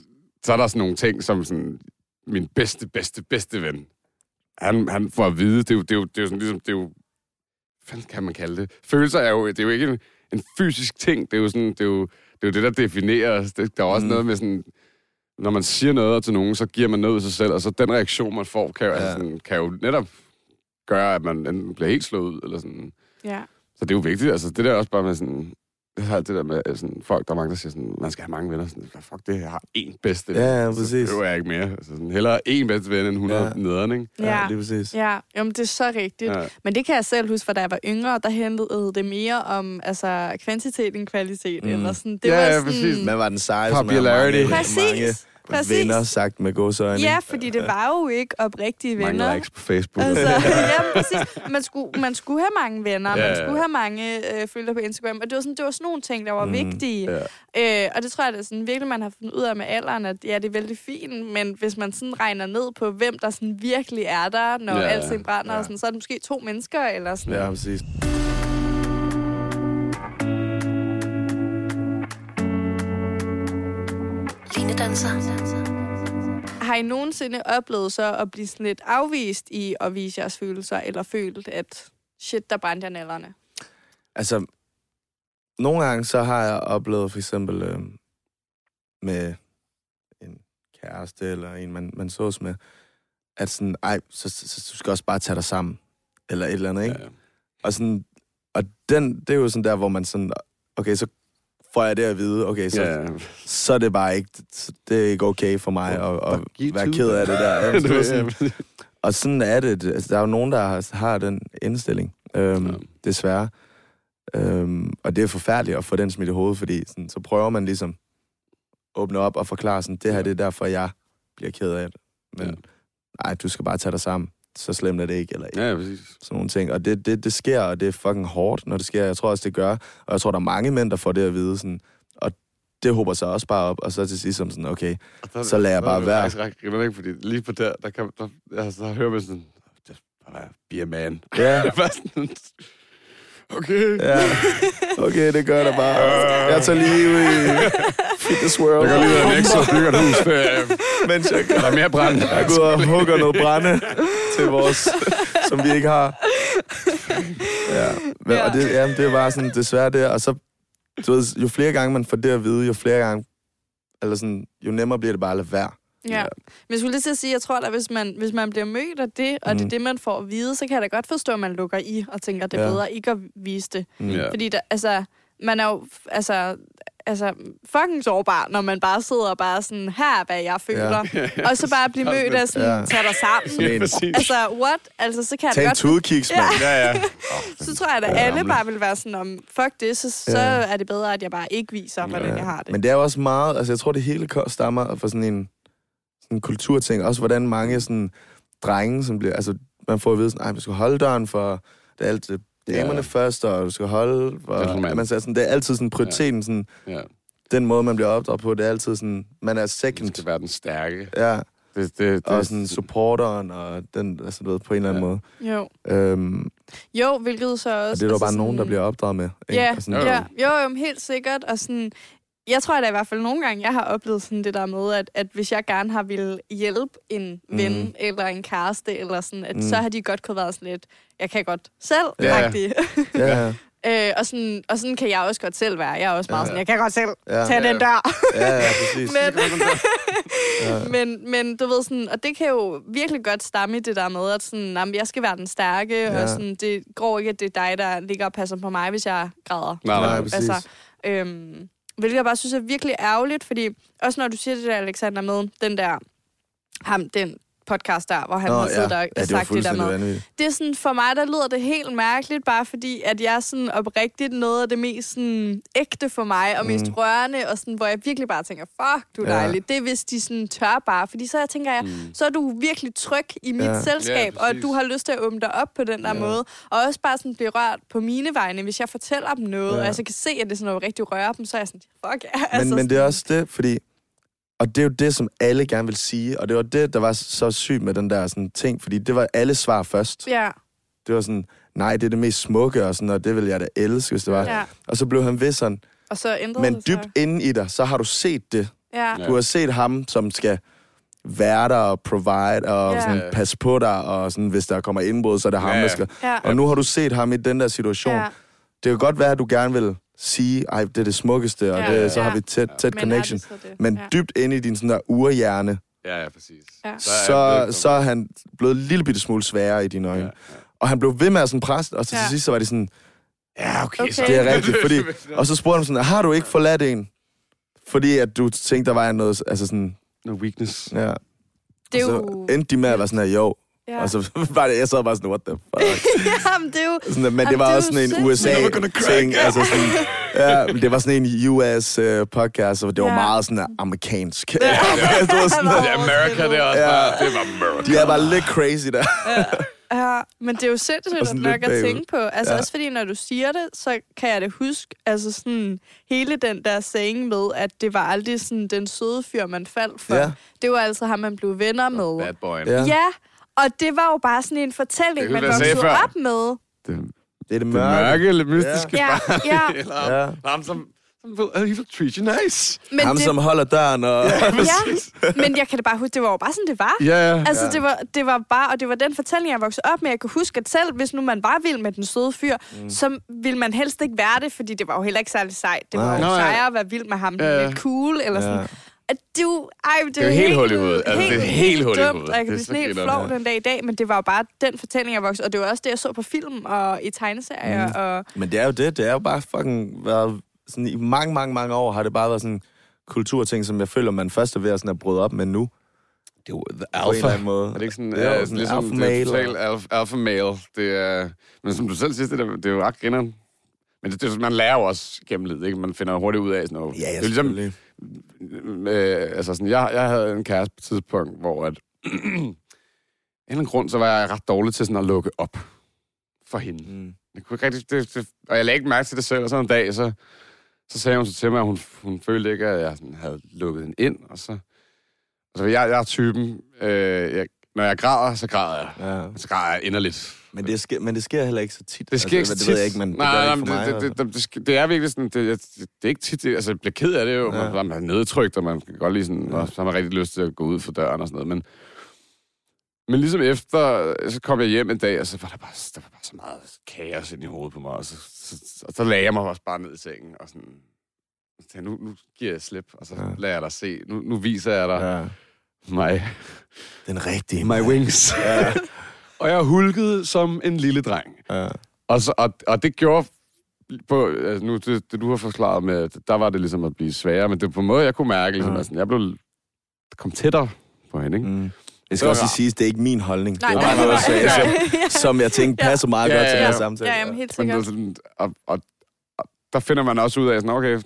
så er der sådan nogle ting, som sådan, min bedste, bedste, bedste ven, han, han får at vide, det er jo, det er jo, det er jo sådan, ligesom, det er jo, hvad kan man kalde det? Følelser er jo, det er jo ikke en, en fysisk ting, det er jo sådan, det er jo det, er jo det der definerer os. Det, der er også Mm. noget med sådan, når man siger noget til nogen, så giver man noget ud af sig selv, og så den reaktion, man får, kan jo, ja. Ja. altså sådan, kan jo netop gøre, at man enten bliver helt slået ud, eller sådan. Ja. Så det er jo vigtigt, altså det der er også bare med sådan, det har det der med sådan, folk, der er mange, der siger sådan, man skal have mange venner. Sådan, "Hvad fuck det, jeg har én bedste ven. Ja, ja, Så præcis. behøver jeg ikke mere. Altså, sådan, hellere én bedste ven end 100 Ja. ja. nederen, ikke? Ja. lige præcis. Ja, jamen, det er så rigtigt. Ja. Men det kan jeg selv huske, for da jeg var yngre, der hentede det mere om altså, kvantitet end kvalitet. Mm. Eller sådan. Det Ja, var ja, sådan, præcis. Man var den seje, Popularity. mange, Præcis, mange præcis. venner sagt med godsøjne. Ja, fordi det var jo ikke oprigtige Mange venner. likes på Facebook. Altså, ja, præcis. Man skulle, man skulle have mange venner, Ja, man ja. skulle have mange øh, følgere på Instagram, og det var, sådan, det var sådan nogle ting, der var Mm, vigtige. ja. Øh, og det tror jeg, det er sådan, virkelig, man har fundet ud af med alderen, at ja, det er vældig fint, men hvis man sådan regner ned på, hvem der sådan virkelig er der, når ja, alting brænder, ja. og sådan, så er det måske to mennesker, eller sådan. Ja, præcis. Danser. Har I nogensinde oplevet så at blive sådan lidt afvist i at vise jeres følelser, eller følt, at shit, der brændte jeg nallerne? Altså, nogle gange så har jeg oplevet for eksempel øh, med en kæreste eller en, man, man sås med, at sådan, ej, så, så, så du skal også bare tage dig sammen. Eller et eller andet, ikke? Ja. Og, sådan, og den, det er jo sådan der, hvor man sådan, okay, så får jeg det at vide, okay, så, Ja. så er det bare ikke, det er ikke okay for mig at, at være ked af det der. Ja, det sådan, og sådan er det. Altså, der er jo nogen, der har, har den indstilling, øhm, Ja. desværre. Øhm, og det er forfærdeligt at få den smidt i hovedet, fordi sådan, så prøver man ligesom at åbne op og forklare sådan, det her det er derfor, jeg bliver ked af det. Men Ja. ja. nej, du skal bare tage dig sammen. Så slemt er det ikke, eller ja, ja, præcis. sådan nogle ting. Og det, det, det sker, og det er fucking hårdt, når det sker. Jeg tror også, det gør. Og jeg tror, der er mange mænd, der får det at vide. Sådan, og det håber sig også bare op, og så til sidst som sådan, okay, der- Så lader jeg der bare er det være. faktisk ret ikke? Fordi lige på der, der, kan, der, altså, der hører man sådan, just bare be a man. ja, er okay. ja, okay, det gør det bare. Jeg tager lige ud i Fitness World. Jeg går lige ud af Nexo og bygger et hus. Øh, Mens jeg, Der er mere brand. jeg går ud og hugger noget brænde til vores, som vi ikke har. Ja, men, og det, ja, det er bare sådan, desværre det. Og så, du ved, jo flere gange man får det at vide, jo flere gange, eller sådan, jo nemmere bliver det bare at lade være. Ja. Ja. Men jeg skulle lige til at sige, jeg tror at hvis man, hvis man bliver mødt af det, og mm. det er Mm. det, man får at vide, så kan jeg da godt forstå, at man lukker i og tænker, at det er Ja. bedre ikke at vise det. Mm. Ja. Fordi der, altså, man er jo altså, altså, fucking sårbar, når man bare sidder og bare sådan, her er, hvad jeg føler. Ja. Og så bare blive mødt af sådan, Ja. tag dig sammen. Ja, præcis. Altså, what? Altså, så kan jeg Tag da en godt... tudkiks, mand. Ja, ja. Så tror jeg, at alle bare vil være sådan, om fuck det, så, så Ja. er det bedre, at jeg bare ikke viser, hvordan jeg har det. Men det er jo også meget, altså jeg tror, det hele stammer fra sådan en, sådan en kulturting. Også hvordan mange sådan drenge, som bliver, altså man får at vide sådan, ej, du skal holde døren for, det er altid damerne Ja. først, og du skal holde for, Gentleman. man siger sådan, det er altid sådan prioriteten, sådan, ja. den måde, man bliver opdraget på, det er altid sådan, man er Det second. skal være den stærke. Ja, Det, det, det, og sådan supporteren, og den, altså du ved, på en eller anden Ja. måde. Jo. Øhm, jo, hvilket så også... og det er jo altså bare nogen, der sådan- bliver opdraget med. ikke? Ja, Og sådan, Jo, ja, jo, jo, helt sikkert. Og sådan, jeg tror da i hvert fald nogle gange, jeg har oplevet sådan det der med, at, at hvis jeg gerne har ville hjælpe en ven Mm. eller en kæreste, eller sådan, at Mm. så har de godt kunne være sådan lidt, jeg kan godt selv, Ja. ja. Ja, ja, øh, og, sådan, og sådan kan jeg også godt selv være. Jeg er også meget Ja. sådan, jeg kan godt selv ja, tage Ja. den dør. ja, ja, præcis. Men, Ja. men, men du ved sådan, og det kan jo virkelig godt stamme i det der med, at sådan, jamen, jeg skal være den stærke, ja. Ja. og sådan, det går ikke, at det er dig, der ligger og passer på mig, hvis jeg græder. Nej, nej, Nej, præcis. Altså, øhm, hvilket jeg bare synes er virkelig ærgerligt, fordi også når du siger det der, Alexander, med den der, ham, den podcast der, hvor han Nå, har siddet og ja, ja, det sagt det der med. vanvittigt. Det er sådan, for mig, der lyder det helt mærkeligt, bare fordi, at jeg er sådan oprigtigt noget af det mest sådan, ægte for mig, og mest Mm. rørende, og sådan, hvor jeg virkelig bare tænker, fuck, du er Ja. dejlig. Det er, hvis de sådan tør bare, fordi så jeg tænker jeg, Mm. så er du virkelig tryg i mit Ja. selskab, Ja, og du har lyst til at åbne dig op på den der Ja. måde, og også bare sådan blive rørt på mine vegne, hvis jeg fortæller dem noget, Ja. og jeg så kan se, at det er sådan noget rigtig rører dem, så er jeg sådan, fuck ja. Men, altså, men det er også det, fordi... Og det er jo det, som alle gerne vil sige. Og det var det, der var så sygt med den der sådan, ting. Fordi det var alle svar først. Ja, Det var sådan, nej, det er det mest smukke, og, sådan, og det vil jeg da elske, hvis det var. ja. Og så blev han ved sådan. Og så ændrede Men det sig. dybt inde i dig, så har du set det. Ja. Du har set ham, som skal være der og provide og Ja. sådan, passe på dig, og sådan, hvis der kommer indbrud, så er det ham, Ja, der ja. skal... Ja. Og nu har du set ham i den der situation. Ja. Det kan godt være, at du gerne vil sige, ej, det er det smukkeste, og Ja, det, så ja. har vi tæt, tæt Men er connection. det så det? Men ja. dybt inde i din sådan der urhjerne, Ja, ja, præcis. Ja. Er så, det- så er han blevet en lille bitte smule sværere i dine øjne. Ja, Ja, ja. Og han blev ved med at sådan presse, og til Ja. ja. sidst så var det sådan, Ja, okay. Okay. Så. Det er rigtigt, fordi... Og så spurgte han sådan, har du ikke forladt en? Fordi at du tænkte, der var noget, altså sådan, No weakness. ja. Det er og jo... så endte de med at være sådan her, jo. Ja. Og så var det, jeg sad bare sådan, what the fuck? Jamen, det er jo... Sådan, men Jamen, det var det også sådan en USA-ting. Altså sådan, ja, men det var sådan en US-podcast, og det var Ja. meget sådan amerikansk. Ja. Ja, det var sådan, Det er America, det er også Ja. bare... Det var America. de er bare lidt crazy der. Ja, men det er jo sindssygt nok at tænke på. Altså Ja. ja. også fordi, når du siger det, så kan jeg det huske, altså sådan hele den der saying med, at det var aldrig sådan den søde fyr, man faldt for. Ja. Det var altså ham, man blev venner med. Bad boy. Ja. Ja, og det var jo bare sådan en fortælling, Det man voksede op med. Det, Det er det det mørke. mørke, lidt mystiske Ja, barn. ja. Eller Ja. ham som... som he will treat you nice. Men, Ham, det, som holder døren og... ja, men jeg kan da bare huske, det var jo bare sådan, det var. Ja, ja. Altså, Ja. det, var, det var bare, og det var den fortælling, jeg voksede op med. Jeg kan huske, at selv hvis nu man var vild med den søde fyr, mm. så ville man helst ikke være det, fordi det var jo heller ikke særlig sejt. Det var Nej. jo Nej. sejere at være vild med ham, Ja, ja, ja. lidt cool, eller sådan. Ja. At det er ej, det Det er jo helt hul i hovedet. Altså, det er helt hul i dumt, hovedet. og jeg Det kan er blive så sådan helt flov den dag i dag, men det var jo bare den fortælling, jeg voksede Og det var også det, jeg så på film og i tegneserier. Mm. Og, Men det er jo det. Det er jo bare fucking været... Sådan, I mange, mange, mange år har det bare været sådan en kulturting, som jeg føler, man først er ved at, sådan at bryde op med nu. Det er jo the På en eller anden måde. Er det ikke sådan, Det er jo ja, sådan ligesom, alpha det er male, total alpha, alpha male. Det er, men som du selv siger, det er, det er jo ret grineren. Men det, det, man lærer jo også gennem livet, ikke? Man finder hurtigt ud af sådan noget. Ja, ja, det er ligesom, selvfølgelig. Øh, altså sådan, jeg, jeg havde en kæreste på et tidspunkt, hvor at, af en eller anden grund, så var jeg ret dårlig til sådan at lukke op for hende. Mm. Jeg kunne ikke rigtig, det, det, og jeg lagde ikke mærke til det selv, og så en dag, så, så sagde hun så til mig, at hun, hun følte ikke, at jeg sådan havde lukket hende ind, og så, altså jeg, jeg er typen, øh, jeg, når jeg græder, så græder jeg. Ja. Så græder jeg inderligt. Men det, sker, men det sker heller ikke så tit. Det sker ikke så altså, tit. Det ved jeg ikke, men det nej, nej, ikke for mig. det, det, det, det, det, er virkelig sådan, det, det, det er ikke tit, det, altså jeg bliver ked af det jo, Ja. man, man er nedtrykt, og man kan godt lige sådan, Ja. og så har man rigtig lyst til at gå ud for døren og sådan noget, men, men ligesom efter, så kom jeg hjem en dag, og så var der bare, der var bare så meget kaos ind i hovedet på mig, og så, så, og så lagde jeg mig også bare ned i sengen, og sådan, så tænkte, nu, nu giver jeg slip, og så ja. lader jeg dig se, nu, nu viser jeg dig ja. Ja. mig, Den rigtige. my wings. Ja. og jeg hulkede som en lille dreng. Ja. Og, så, og, og det gjorde på, altså nu, det, det, du har forklaret med, at der var det ligesom at blive sværere, men det var på en måde, jeg kunne mærke, ligesom, Ja. at sådan, jeg blev kom tættere på hende, ikke? Mm. Det Det skal var også rart. siges, det er ikke min holdning. Nej, det er nej, bare nej, noget, nej. som, som, som jeg tænkte passer meget Ja, godt til ja, den her ja. samtale. ja, jamen, helt Men det var sikkert. sådan, og, og, og, der finder man også ud af, sådan, okay,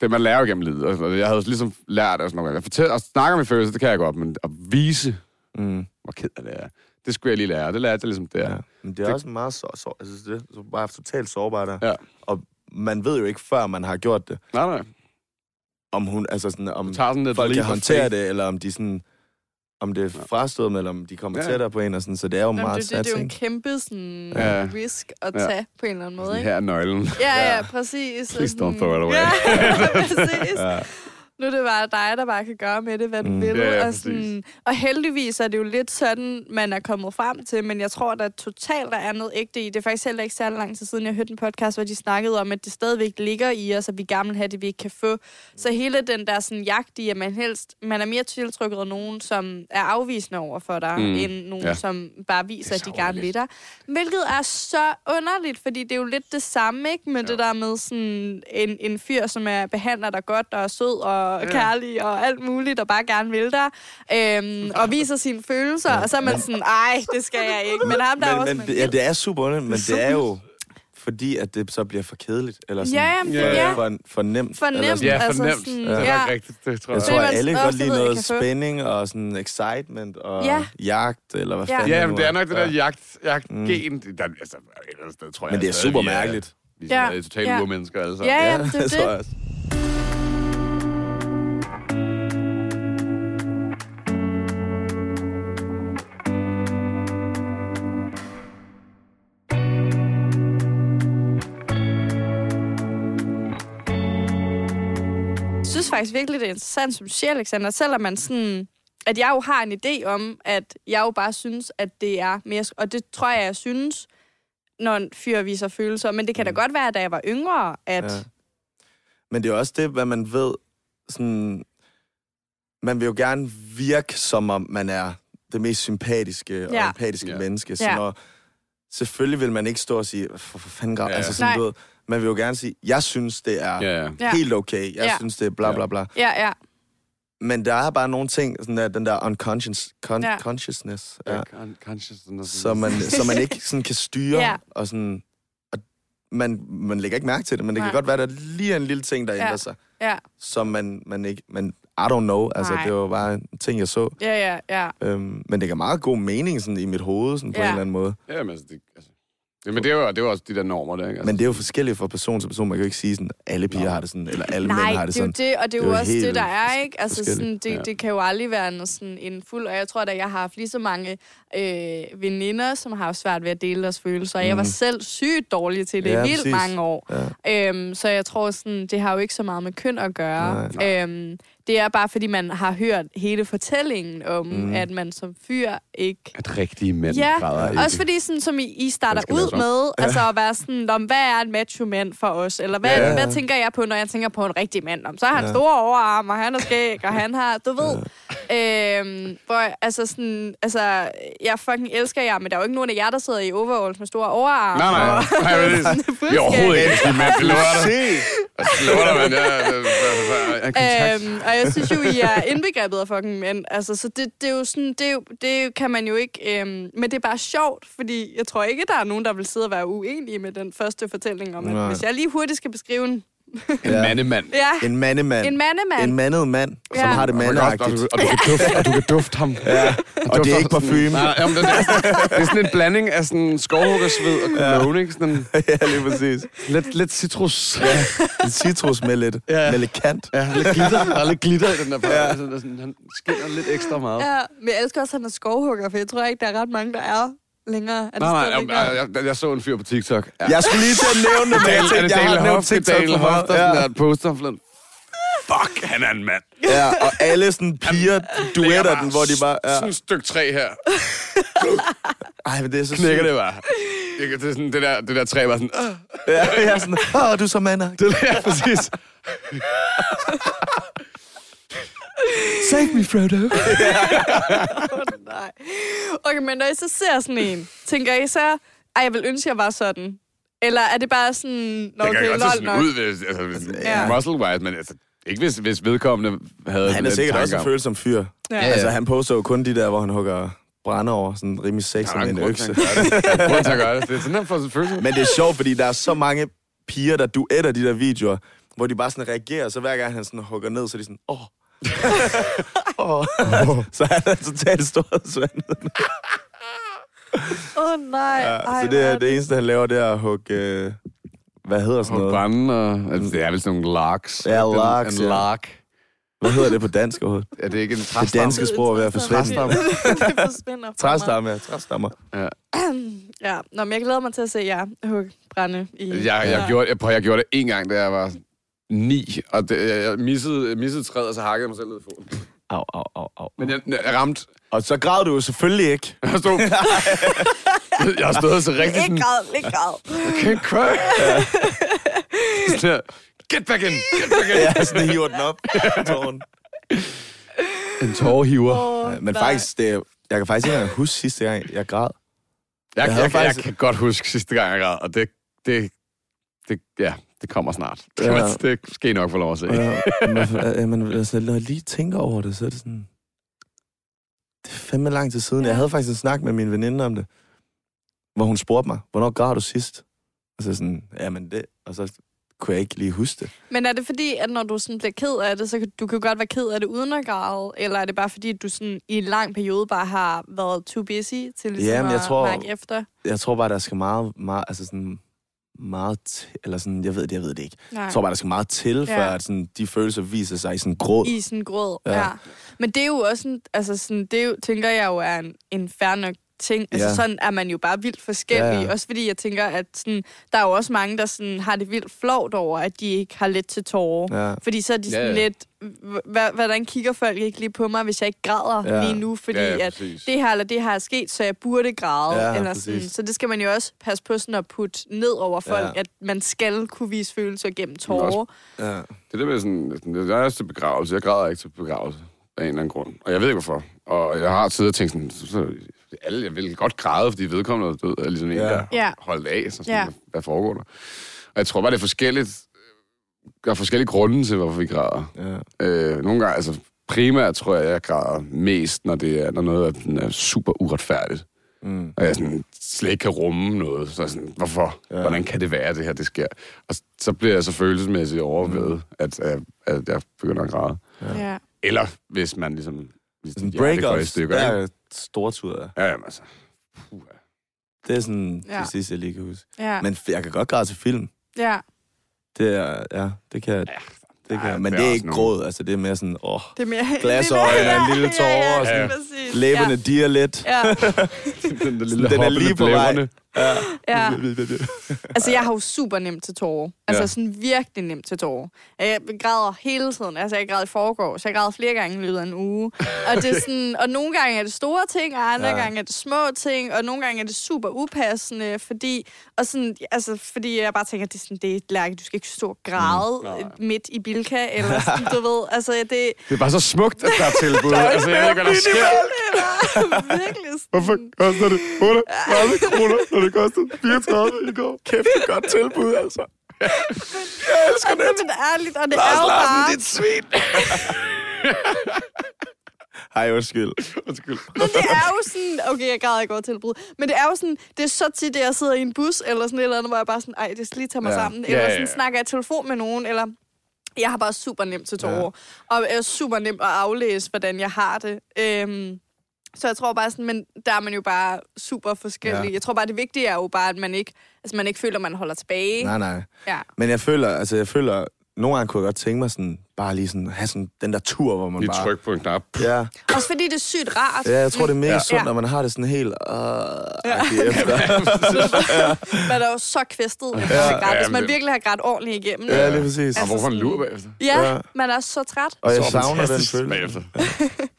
det man lærer gennem livet. Noget. Jeg havde ligesom lært, og sådan noget. Jeg fortæller, og snakker med følelser, det kan jeg godt, men at vise, Mm. hvor ked af det er, det skulle jeg lige lære. Det lærte jeg ligesom der. Ja. Men det er Det- også meget så, så, altså det så bare totalt sårbart der. Ja. Og man ved jo ikke, før man har gjort det, Nej, nej. om hun, altså sådan, om Du tager sådan et folk kan håndtere det, eller om de sådan, om det er frastødende, eller om de kommer Ja. tættere på en, og sådan, så det er jo Jamen, meget det, det, det er jo en kæmpe sådan, Ja. risk at Ja. tage på en eller anden måde. Sådan Ikke? her er nøglen. Ja, ja, præcis. Please don't throw it away. Ja, præcis. Ja. Nu er det bare dig, der bare kan gøre med det, hvad du Mm. vil. Ja, ja, og, præcis. sådan, og heldigvis er det jo lidt sådan, man er kommet frem til, men jeg tror, der totalt der er noget ægte i. Det er faktisk heller ikke særlig lang tid siden, jeg hørte en podcast, hvor de snakkede om, at det stadigvæk ligger i os, at vi gerne vil have det, vi ikke kan få. Så hele den der sådan, jagt i, at man helst, man er mere tiltrykket af nogen, som er afvisende over for dig, Mm. end nogen, Ja. som bare viser, at de så gerne vil dig. Hvilket er så underligt, fordi det er jo lidt det samme, ikke? Med ja. det der med sådan en, en fyr, som er behandler dig godt og er sød og Ja. ja. kærlig og alt muligt, og bare gerne vil dig, øhm, og viser sine følelser, ja. og så er man sådan, ej, det skal jeg ikke. Men ham der er Men, også... men det- ja, det er super underligt, men det er jo fordi, at det så bliver for kedeligt, eller sådan, Ja, jamen, Ja, for, ja. for, for nemt. For eller nemt. sådan. Ja, Altså fornemt. sådan, det er ja. rigtigt, det tror Jeg jeg. tror, at alle godt lide noget spænding og sådan excitement og Ja. jagt, eller hvad Ja. fanden Ja, men det er nok det der Ja. jagt, jagtgen. Mm. Der, altså, sted, tror jeg, Men det er super mærkeligt. Vi er, Ja. er totalt Ja. urmennesker alle sammen. Ja, ja, det er tror jeg det. Synes faktisk virkelig, det er interessant, som du siger, Alexander, selvom man sådan at jeg jo har en idé om, at jeg jo bare synes, at det er mere... Og det tror jeg, jeg synes, når en fyr viser følelser. Men det kan da godt være, da jeg var yngre, at... Mm. Ja. Men det er også det, hvad man ved. Sådan, man vil jo gerne virke, som om man er det mest sympatiske og Ja. empatiske Ja. menneske. Så Ja. når, selvfølgelig vil man ikke stå og sige, for, for fanden. Ja, Ja, ja. altså sådan, ved, man vil jo gerne sige, jeg synes, det er Ja, helt okay. Jeg Ja. synes, det er bla bla bla. Ja, ja. Men der er bare nogle ting, sådan der, den der unconscious con- Ja. consciousness, ja, Ja. Con- consciousness. som, man, som man ikke sådan kan styre. Ja. Og sådan, og man, man lægger ikke mærke til det, men det Nej. kan godt være, at der lige er en lille ting, der Ja. ændrer sig, Ja, som man, man ikke... Men I don't know. Altså, Nej. det var bare en ting, jeg så. ja, ja, ja. Øhm, men det gav meget god mening sådan, i mit hoved, sådan, på Ja. en eller anden måde. Ja, men altså, det, altså, det, men det er, jo, det er jo også de der normer, der, ikke? Altså, Men det er jo forskelligt fra person til person. Man kan jo ikke sige, sådan, alle piger har det sådan, eller alle Nej, mænd har det det er jo sådan. det, og det er Det jo er jo også det, der er, ikke? Altså, sådan, det, Ja. det kan jo aldrig være en, sådan en fuld, og jeg tror da, jeg har haft lige så mange øh, veninder, som har svært ved at dele deres følelser, og jeg var Mhm. selv sygt dårlig til det Ja, i vildt præcis. mange år. Ja. Øhm, så jeg tror, sådan, det har jo ikke så meget med køn at gøre. Nej. Øhm, det er bare, fordi man har hørt hele fortællingen om, Mm. at man som fyr ikke At rigtige mænd Ja, græder ikke. Også fordi, sådan, som I, I starter ud med, altså at være sådan, om, hvad er en macho mand for os? Eller hvad, Ja. ja. hvad tænker jeg på, når jeg tænker på en rigtig mand? Om, så har han Ja. store overarme, og han har skæg, og han har, du ved. Øhm, hvor, altså sådan, altså, jeg fucking elsker jer, men der er jo ikke nogen af jer, der sidder i overalls med store overarme. Nej, nej. og- nej det, sådan det er overhovedet ikke de mænd. Det dig. Se! Øhm, og jeg synes jo, I er indbegrebet af fucking mænd. Altså, så det, det er jo sådan, det, jo, det kan man jo ikke... Øhm, men det er bare sjovt, fordi jeg tror ikke, der er nogen, der vil sidde og være uenige med den første fortælling om, at Nej. hvis jeg lige hurtigt skal beskrive en... En mandemand. Ja, En mandemand. en mandemand. En mandet mand, som Ja. har det Og, man kan også- og, og, du kan dufte, og du kan dufte ham. Ja. Og det er ikke parfume. Nej, jamen, det, er, det er sådan en blanding af sådan skovhuggersved og cologne, ikke? Sådan ja, lige præcis. lidt, lidt citrus. En citrus med lidt, Ja. med lidt kant. Ja, lidt glitter. Der er lidt glitter i den der par. Ja. Sådan, sådan, han skinner lidt ekstra meget. Ja, men jeg elsker også, at han er skovhugger, for jeg tror ikke, der er ret mange, der er længere. Er det Nej, nej, jeg, jeg, jeg, jeg så en fyr på TikTok. Ja. Jeg skulle lige til at nævne det, men jeg er tænkte, jeg har nævnt TikTok Dale for meget. der Ja. der poster forleden. Fuck, han er en mand. Ja, og alle sådan piger duetter den, hvor de bare... Ja. Sådan et stykke træ her. Ej, men det er så Knækker sygt. det bare. Det, det, er sådan, det, der, det der træ var sådan... Ja, jeg er sådan, åh, du er så mand. det der, præcis. Save me, Frodo. Nej. Okay, men når I så ser sådan en, tænker I så, ej, jeg vil ønske, jeg var sådan? Eller er det bare sådan, nå, Det kan okay, godt se lol sådan nok? ud, hvis, altså, hvis, Ja. ja. muscle-wise, men altså, ikke hvis, hvis vedkommende havde Han er sikkert også en om- følsom fyr. Ja. Altså, han poster jo kun de der, hvor han hugger brænder over, sådan rimelig er med en økse. at han gør det. Der er en grund til at gøre det. Det er sådan, han får sin følelse. Men det er sjovt, fordi der er så mange piger, der duetter de der videoer, hvor de bare sådan reagerer, så hver gang han sådan hugger ned, så er de sådan, åh. Åh. Så han er totalt storhedsvandet. Åh, oh, nej. Ja, Ej, så det, er, det eneste, han laver, det er at hugge... Øh, hvad hedder sådan Og noget? brænde, og, altså, det er vel sådan nogle larks. Ja, En- larks, En ja. lark. Hvad hedder det på dansk overhovedet? Er det ikke en Det træstamme? danske sprog er ved at forsvinde. Det forsvinder. Træstamme, ja. Træstammer. Ja, Nå, men jeg glæder mig til at se jer hugge brænde i... Jeg, jeg, Ja. gjorde, jeg, prøv, jeg gjorde det en gang, da jeg var ni, og det, jeg, missede, missede træet, og så hakkede jeg mig selv ud i foden. Au, au, au, au. Men jeg, jeg ramte... Og så græd du jo selvfølgelig ikke. Jeg stod... jeg har stået så rigtig Ikke sådan... græd, ikke græd. Can't cry. Sådan her, Get back in! Get back in! Ja, sådan hiver den op. Tåren. En tårhiver. Ja, men nej. faktisk, det, jeg kan faktisk ikke huske sidste gang, jeg græd. Jeg, jeg, jeg, faktisk- jeg kan godt huske sidste gang, jeg græd, og det, det, det, ja, det kommer snart. Ja. Ja. Det skal I nok få lov at se. Ja, men, ja, men altså, når jeg lige tænker over det, så er det sådan... Det er fandme lang tid siden. Jeg havde faktisk en snak med min veninde om det, hvor hun spurgte mig, hvornår græd du sidst? Og så sådan, jamen det... Og så kunne jeg ikke lige huske det. Men er det fordi, at når du sådan bliver ked af det, så kan du kan godt være ked af det uden at græde? Eller er det bare fordi, at du sådan i en lang periode bare har været too busy til ligesom Jamen, jeg at tror- mærke efter? Jeg tror bare, der skal meget, meget altså sådan meget til, eller sådan, jeg ved det, jeg ved det ikke. Nej. Jeg tror bare, der skal meget til, for Ja. at sådan, de følelser viser sig i sådan gråd. I sådan gråd, ja. Ja. Men det er jo også, en, altså sådan, det er jo, tænker jeg jo er en, en fair nok ting. Altså Ja. sådan er man jo bare vildt forskellige. Ja, Ja. Også fordi jeg tænker, at sådan, der er jo også mange, der sådan, har det vildt flovt over, at de ikke har let til tårer. Ja. Fordi så er de sådan Ja, ja. lidt, "Hva- hvordan kigger folk ikke lige på mig, hvis jeg ikke græder Ja. lige nu? Fordi Ja, ja, at det her eller det her er sket, så jeg burde græde. Ja, eller sådan. præcis. Så det skal man jo også passe på sådan at putte ned over folk, Ja. at man skal kunne vise følelser gennem også- tårer. Ja. Det der med sådan, jeg er også til begravelse. Jeg græder ikke til begravelse af en eller anden grund. Og jeg ved ikke hvorfor. Og jeg har tidligere tænkt sådan, så, så, alle, jeg ville godt græde, fordi vedkommende var død, eller ligesom en, Ja. der Ja. holdt af. Så sådan, Ja. hvad, foregår der? Og jeg tror bare, det er forskelligt. Der er forskellige grunde til, hvorfor vi græder. Ja. Øh, nogle gange, altså primært tror jeg, jeg græder mest, når det er, når noget er, er super uretfærdigt. Mm. Og jeg sådan, slet ikke kan rumme noget. Så er sådan, hvorfor? Ja. Ja. Hvordan kan det være, at det her det sker? Og så bliver jeg så følelsesmæssigt overvævet, mm. at, at, at jeg begynder at græde. Ja. Eller hvis man ligesom... Hvis Sådan breakups, der er stortur. Ja, jamen, altså. Puh, ja. Det er sådan Ja. det sidste, jeg lige kan huske. Ja. Men jeg kan godt græde til film. ja. Det er, ja, det kan jeg. Det kan, Ej. Men det er er også ikke gråd, altså det er mere sådan, åh, Det er mere... Glasøjne det er mere- og en lille tåre Ja, og ja, sådan- præcis. læberne dirrer lidt. Ja, den, Den er lige på vej. Ja, ja. Altså, jeg har jo super nemt til tårer. Altså, Ja. sådan virkelig nemt til tårer. Jeg græder hele tiden. Altså, jeg græder i forgårs. Jeg græder flere gange i løbet af en uge. Og, det er sådan, og nogle gange er det store ting, og andre Ja. gange er det små ting, og nogle gange er det super upassende, fordi, og sådan, altså, fordi jeg bare tænker, at det er sådan, det er et lærke, du skal ikke stå og græde Mm, nej. midt i Bilka, eller sådan, du ved, altså, det, Det er bare så smukt, at der er tilbud. altså, jeg ved ikke, hvad der sker. det er virkelig sådan, Hvorfor koster det 38 kroner, når det kostede 34 i går? Kæft, det er godt tilbud, altså. jeg elsker det. Men ærligt, og det er jo bare... dit svin. Ej, undskyld. Undskyld. Men det er jo sådan, okay, jeg græder ikke over tilbud, men det er jo sådan, det er så tit, at jeg sidder i en bus, eller sådan et eller andet, hvor jeg bare sådan, ej, det skal lige tage mig Ja. ja. sammen, Ja, eller ja, sådan ja. snakker jeg i telefon med nogen, eller jeg har bare super nemt til tårer, ja. og er super nemt at aflæse, hvordan jeg har det. Øhm, så jeg tror bare sådan, men der er man jo bare super forskellig. Ja. Ja. Jeg tror bare, det vigtige er jo bare, at man ikke, altså man ikke føler, at man holder tilbage. Nej, nej. Ja. Men jeg føler, altså jeg føler, nogle gange kunne jeg godt tænke mig sådan, bare lige sådan, have sådan den der tur, hvor man Lige bare... tryk på en knap. Ja, Også fordi det er sygt rart. ja, jeg tror, det er mega Ja. sundt, Ja. når man har det sådan helt... Øh, Ja. efter. Man er jo så kvæstet, efter Ja. ja. grædt, Ja, hvis man virkelig har grædt ordentligt igennem. Ja, lige præcis. Og Altså hvorfor en lur bagefter? Ja, Ja. ja, man er så træt. Og jeg Så savner den følelse. Bagefter.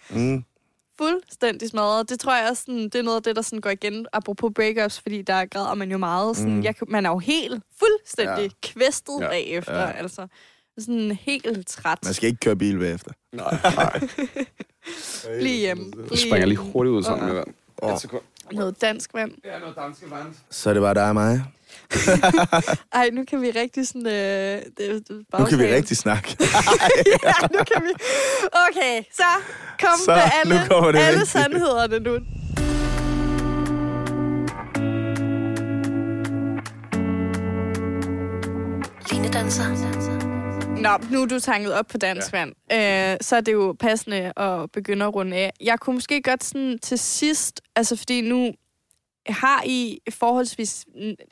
Mm. Fuldstændig smadret. Det tror jeg også, sådan, det er noget af det, der sådan går igen, apropos breakups, fordi der græder man jo meget. Sådan, Mm. jeg, man er jo helt fuldstændig Ja. kvæstet Ja. bagefter. Ja. Altså, sådan helt træt. Man skal ikke køre bil bagefter. Nej, nej. Bliv hjemme. Jeg Bliv springer lige hurtigt ud sammen med vand. Åh. Et sekund. Noget dansk vand. Ja, noget danske vand. Så er det bare dig og mig. Ej, nu kan vi rigtig sådan... Øh, det, det, Nu kan vi rigtig snakke. ja, nu kan vi... Okay, så kom Så, med alle, nu kommer det alle vigtige. sandhederne nu. Line danser. Nå, nu er du tanket op på dansk ja. Øh, så er det jo passende at begynde at runde af. Jeg kunne måske godt sådan til sidst, altså fordi nu har I forholdsvis,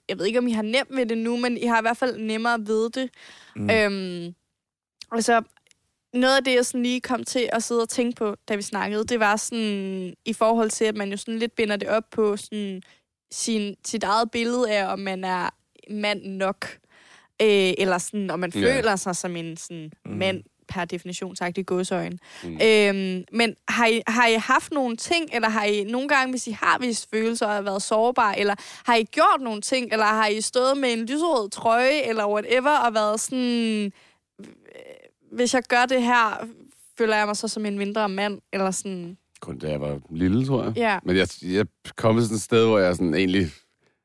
jeg ved ikke om I har nemt ved det nu, men I har i hvert fald nemmere ved det. Mm. Øhm, altså, noget af det, jeg sådan lige kom til at sidde og tænke på, da vi snakkede, det var sådan i forhold til, at man jo sådan lidt binder det op på sådan sin, sit eget billede af, om man er mand nok. Øh, eller sådan, om man Ja. føler sig som en sådan, mm. mand per definition sagt i godsøjen. Mm. Øhm, men har I, har I haft nogle ting, eller har I nogle gange, hvis I har vist følelser og været sårbare, eller har I gjort nogle ting, eller har I stået med en lyserød trøje, eller whatever, og været sådan, øh, hvis jeg gør det her, føler jeg mig så som en mindre mand, eller sådan, Kun da jeg var lille, tror jeg. ja. Men jeg, jeg er kommet sådan et sted, hvor jeg sådan egentlig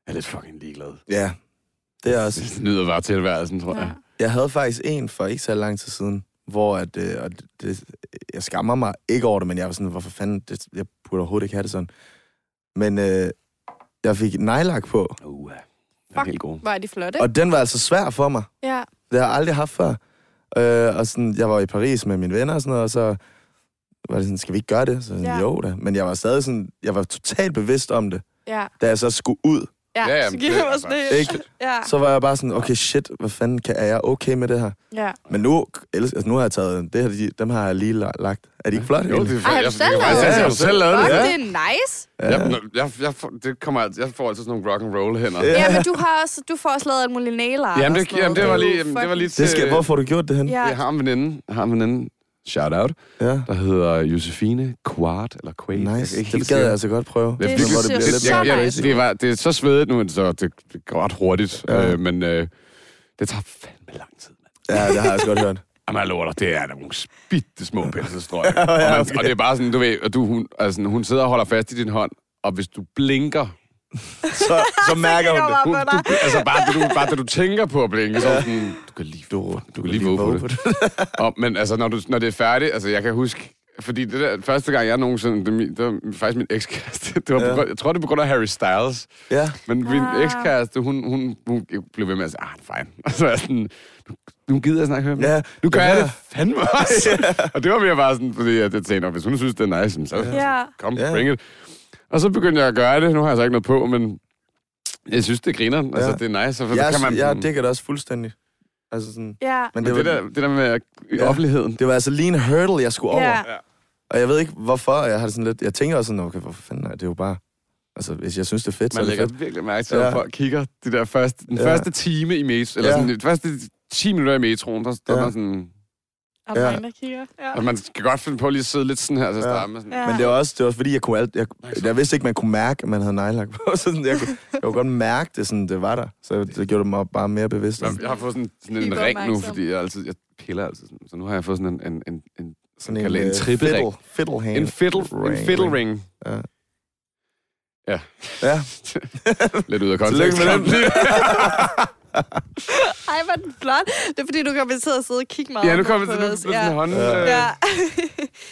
er lidt fucking ligeglad. Ja, det er også. Jeg nyder bare tilværelsen, tror ja. jeg. Jeg havde faktisk en for ikke så lang tid siden, hvor at, øh, og det, det, jeg skammer mig ikke over det, men jeg var sådan, hvorfor fanden, det, jeg burde overhovedet ikke have det sådan. Men øh, jeg fik nejlak på, Uh, er Fuck. helt god. Er de flotte? og den var altså svær for mig. Ja. Det har jeg aldrig haft før. Øh, og sådan, jeg var i Paris med mine venner og sådan noget, og så var det sådan, skal vi ikke gøre det? Så sådan, Ja. jo da. Men jeg var stadig sådan, jeg var totalt bevidst om det, Ja, da jeg så skulle ud. ja, Ja, ja jamen, så giver det jeg mig bare det. Ikke? Ja, Så var jeg bare sådan, okay shit, hvad fanden, kan, er jeg okay med det her? ja. Men nu, elsker, altså nu har jeg taget, det her, de, dem har jeg lige la- lagt. Er de ikke flotte? Jo, det er Ej, har du jeg, selv jeg, lavet jeg, det? jeg, har selv lavet det. Ja. er nice. Jeg, jeg, jeg, jeg, får, det kommer, jeg får altid sådan nogle rock and roll hænder. Ja. Ja, men du har også, du får også lavet alt muligt nail art Jamen, det, jamen, det var Du lige, jamen, det var lige til... Det skal, hvor får du gjort det hen? Ja. Jeg har en veninde, jeg har en veninde, shout out, ja. der hedder Josefine Quart, eller Quaid. Jeg Nice. ikke Det gad jeg altså godt prøve. Det lidt nice jeg, jeg, ud. det, var, det er så svedigt nu, så det, det går ret hurtigt. Ja. Øh, men øh, det tager fandme lang tid, mand. Ja, det har jeg også godt hørt. Jamen, jeg lover dig, det er nogle spitte små pelsestrøg. Ja, og, man, okay. og det er bare sådan, du ved, og du, hun, altså, hun sidder og holder fast i din hånd, og hvis du blinker, Så, så mærker hun det. Op du, altså bare det, du, bare det, du tænker på at blinke, så er du sådan, du kan lige, Du, du kan lige våge på det. Og, men altså, når, du, når det er færdigt, altså jeg kan huske, fordi det der første gang, jeg nogensinde, det, er det var faktisk min ekskæreste, det var Ja. grund- jeg tror, det er på grund af Harry Styles, Ja, men min Ah. ekskæreste, hun, hun, hun blev ved med at sige, ah, fine. Og så er sådan, nu, gider jeg snakke med Ja. ja. Nu gør Ja. jeg det fandme også. og det var mere bare sådan, fordi jeg tænkte, "Nå, hvis hun synes, det er nice, så Ja. kom, Ja. bring it. Og så begyndte jeg at gøre det. Nu har jeg så ikke noget på, men jeg synes, det griner. Ja. Altså, Ja. det er nice. Og så jeg, kan man, jeg digger det også fuldstændig. Altså sådan, Ja. men men det, det, var, der, det der med Ja. offentligheden. det var altså lige en hurdle, jeg skulle over. Ja. Og jeg ved ikke, hvorfor. Jeg har det sådan lidt... Jeg tænker også sådan, okay, hvorfor fanden er det er jo bare... Altså, hvis jeg synes, det er fedt, så Man er det lægger fedt. virkelig mærke til, Ja. at folk kigger de der første, den Ja. første time i metro, eller Ja. sådan, de første 10 minutter i metroen, der står Ja. der sådan... Og Ja. der kigger. Ja. Og man skal godt finde på lige at sidde lidt sådan her til at Ja. starte med. Sådan, Ja. Men det var også, det var også fordi, jeg kunne alt, jeg, jeg vidste ikke, man kunne mærke, at man havde nejlagt på. Så sådan, jeg, kunne, jeg kunne godt mærke det, sådan, det var der. Så det gjorde det mig bare mere bevidst. om Jeg har fået sådan, sådan en ring nu, fordi jeg altid jeg piller altid sådan. Så nu har jeg fået sådan en, en, en, en, Sådan kalder en øh, trippelring. fiddle, fiddle hand. en fiddle, en fiddle ring. Ja. Ja. Ja, Lidt ud af tillykke kontekst. med den. Ej, hvor er den flot. Det er fordi, du kommer til at sidde og kigge meget Ja, nu på- kommer det til os. sådan en hånd. Ja. øh, Ja.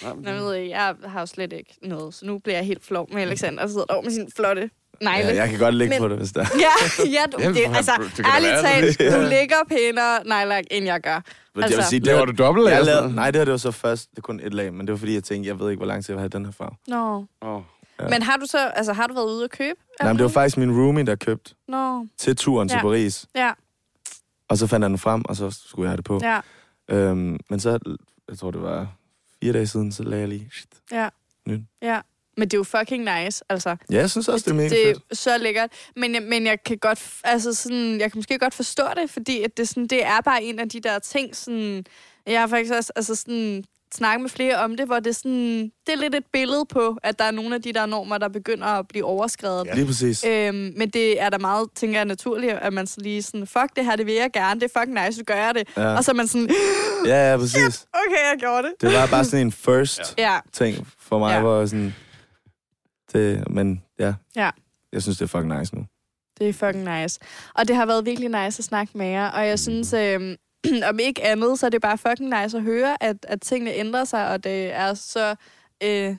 Nå, jeg ved ikke, jeg har jo slet ikke noget, så nu bliver jeg helt flov med Alexander, der sidder derovre med sin flotte negle. Ja, jeg kan godt ligge Men- på det, hvis der. Ja, ja, du, Jamen, det, altså, det ærligt talt, det- du ligger pænere nejlak, end jeg gør. Men Altså- jeg vil sige, det var, du dobbelt? jeg lavede, nej, det her det var så først, det er kun et lag, men det var fordi, jeg tænkte, jeg ved ikke, hvor lang tid jeg vil have den her farve. Nå. noget? Åh. Ja. Men har du så, altså, har du været ude at købe? Nej, men det var faktisk min roomie, der købte Nå, til turen til Ja. Paris. ja, Og så fandt han den frem, og så skulle jeg have det på. ja, Øhm, men så, jeg tror det var fire dage siden, så lagde jeg lige... Shit. ja. Nyt. Ja. Men det er jo fucking nice, altså. Ja, jeg synes også, det er mega det er fedt. så lækkert. Men, jeg- men jeg kan godt, altså sådan, jeg kan måske godt forstå det, fordi at det, sådan, det er bare en af de der ting, sådan, jeg har faktisk også altså sådan, snakket med flere om det, hvor det er, sådan, det er lidt et billede på, at der er nogle af de der normer, der begynder at blive overskrevet. Lige præcis. Øhm, men det er da meget, tænker jeg, naturligt, at man så lige sådan, fuck det her, det vil jeg gerne, det er fucking nice, så gør jeg det. Ja. Og så er man sådan, Ja, ja, præcis. okay, jeg gjorde det. Det var bare sådan en first Ja, ting for mig, Ja. hvor jeg sådan... Det, men ja. Ja. Jeg synes, det er fucking nice nu. Det er fucking nice. Og det har været virkelig nice at snakke med jer. Og jeg synes, øh, om ikke andet, så er det bare fucking nice at høre, at, at tingene ændrer sig, og det er så... Øh,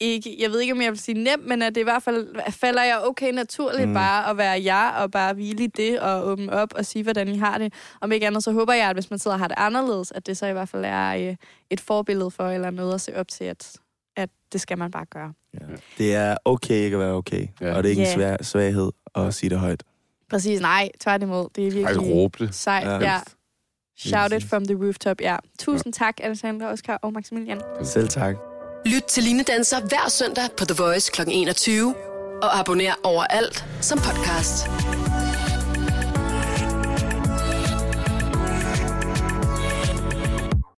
ikke, jeg ved ikke, om jeg vil sige nemt, men at det i hvert fald falder jeg okay naturligt Mm. bare at være jer, og bare hvile i det, og åbne op og sige, hvordan I har det. Om ikke andet, så håber jeg, at hvis man sidder og har det anderledes, at det så i hvert fald er øh, et forbillede for, eller noget at se op til, at, at det skal man bare gøre. Ja. Det er okay ikke at være okay. Ja. Og det er ikke Ja. en svær, svaghed at sige det højt. Præcis, nej, tværtimod. Det er virkelig råbe det. sejt. Ja. Ja. Ja. Shout it from the rooftop, ja. Tusind tak, Alexandra, Oscar og Maximilian. Selv tak. Lyt til Line Danser hver søndag på The Voice kl. 21. Og abonner overalt som podcast.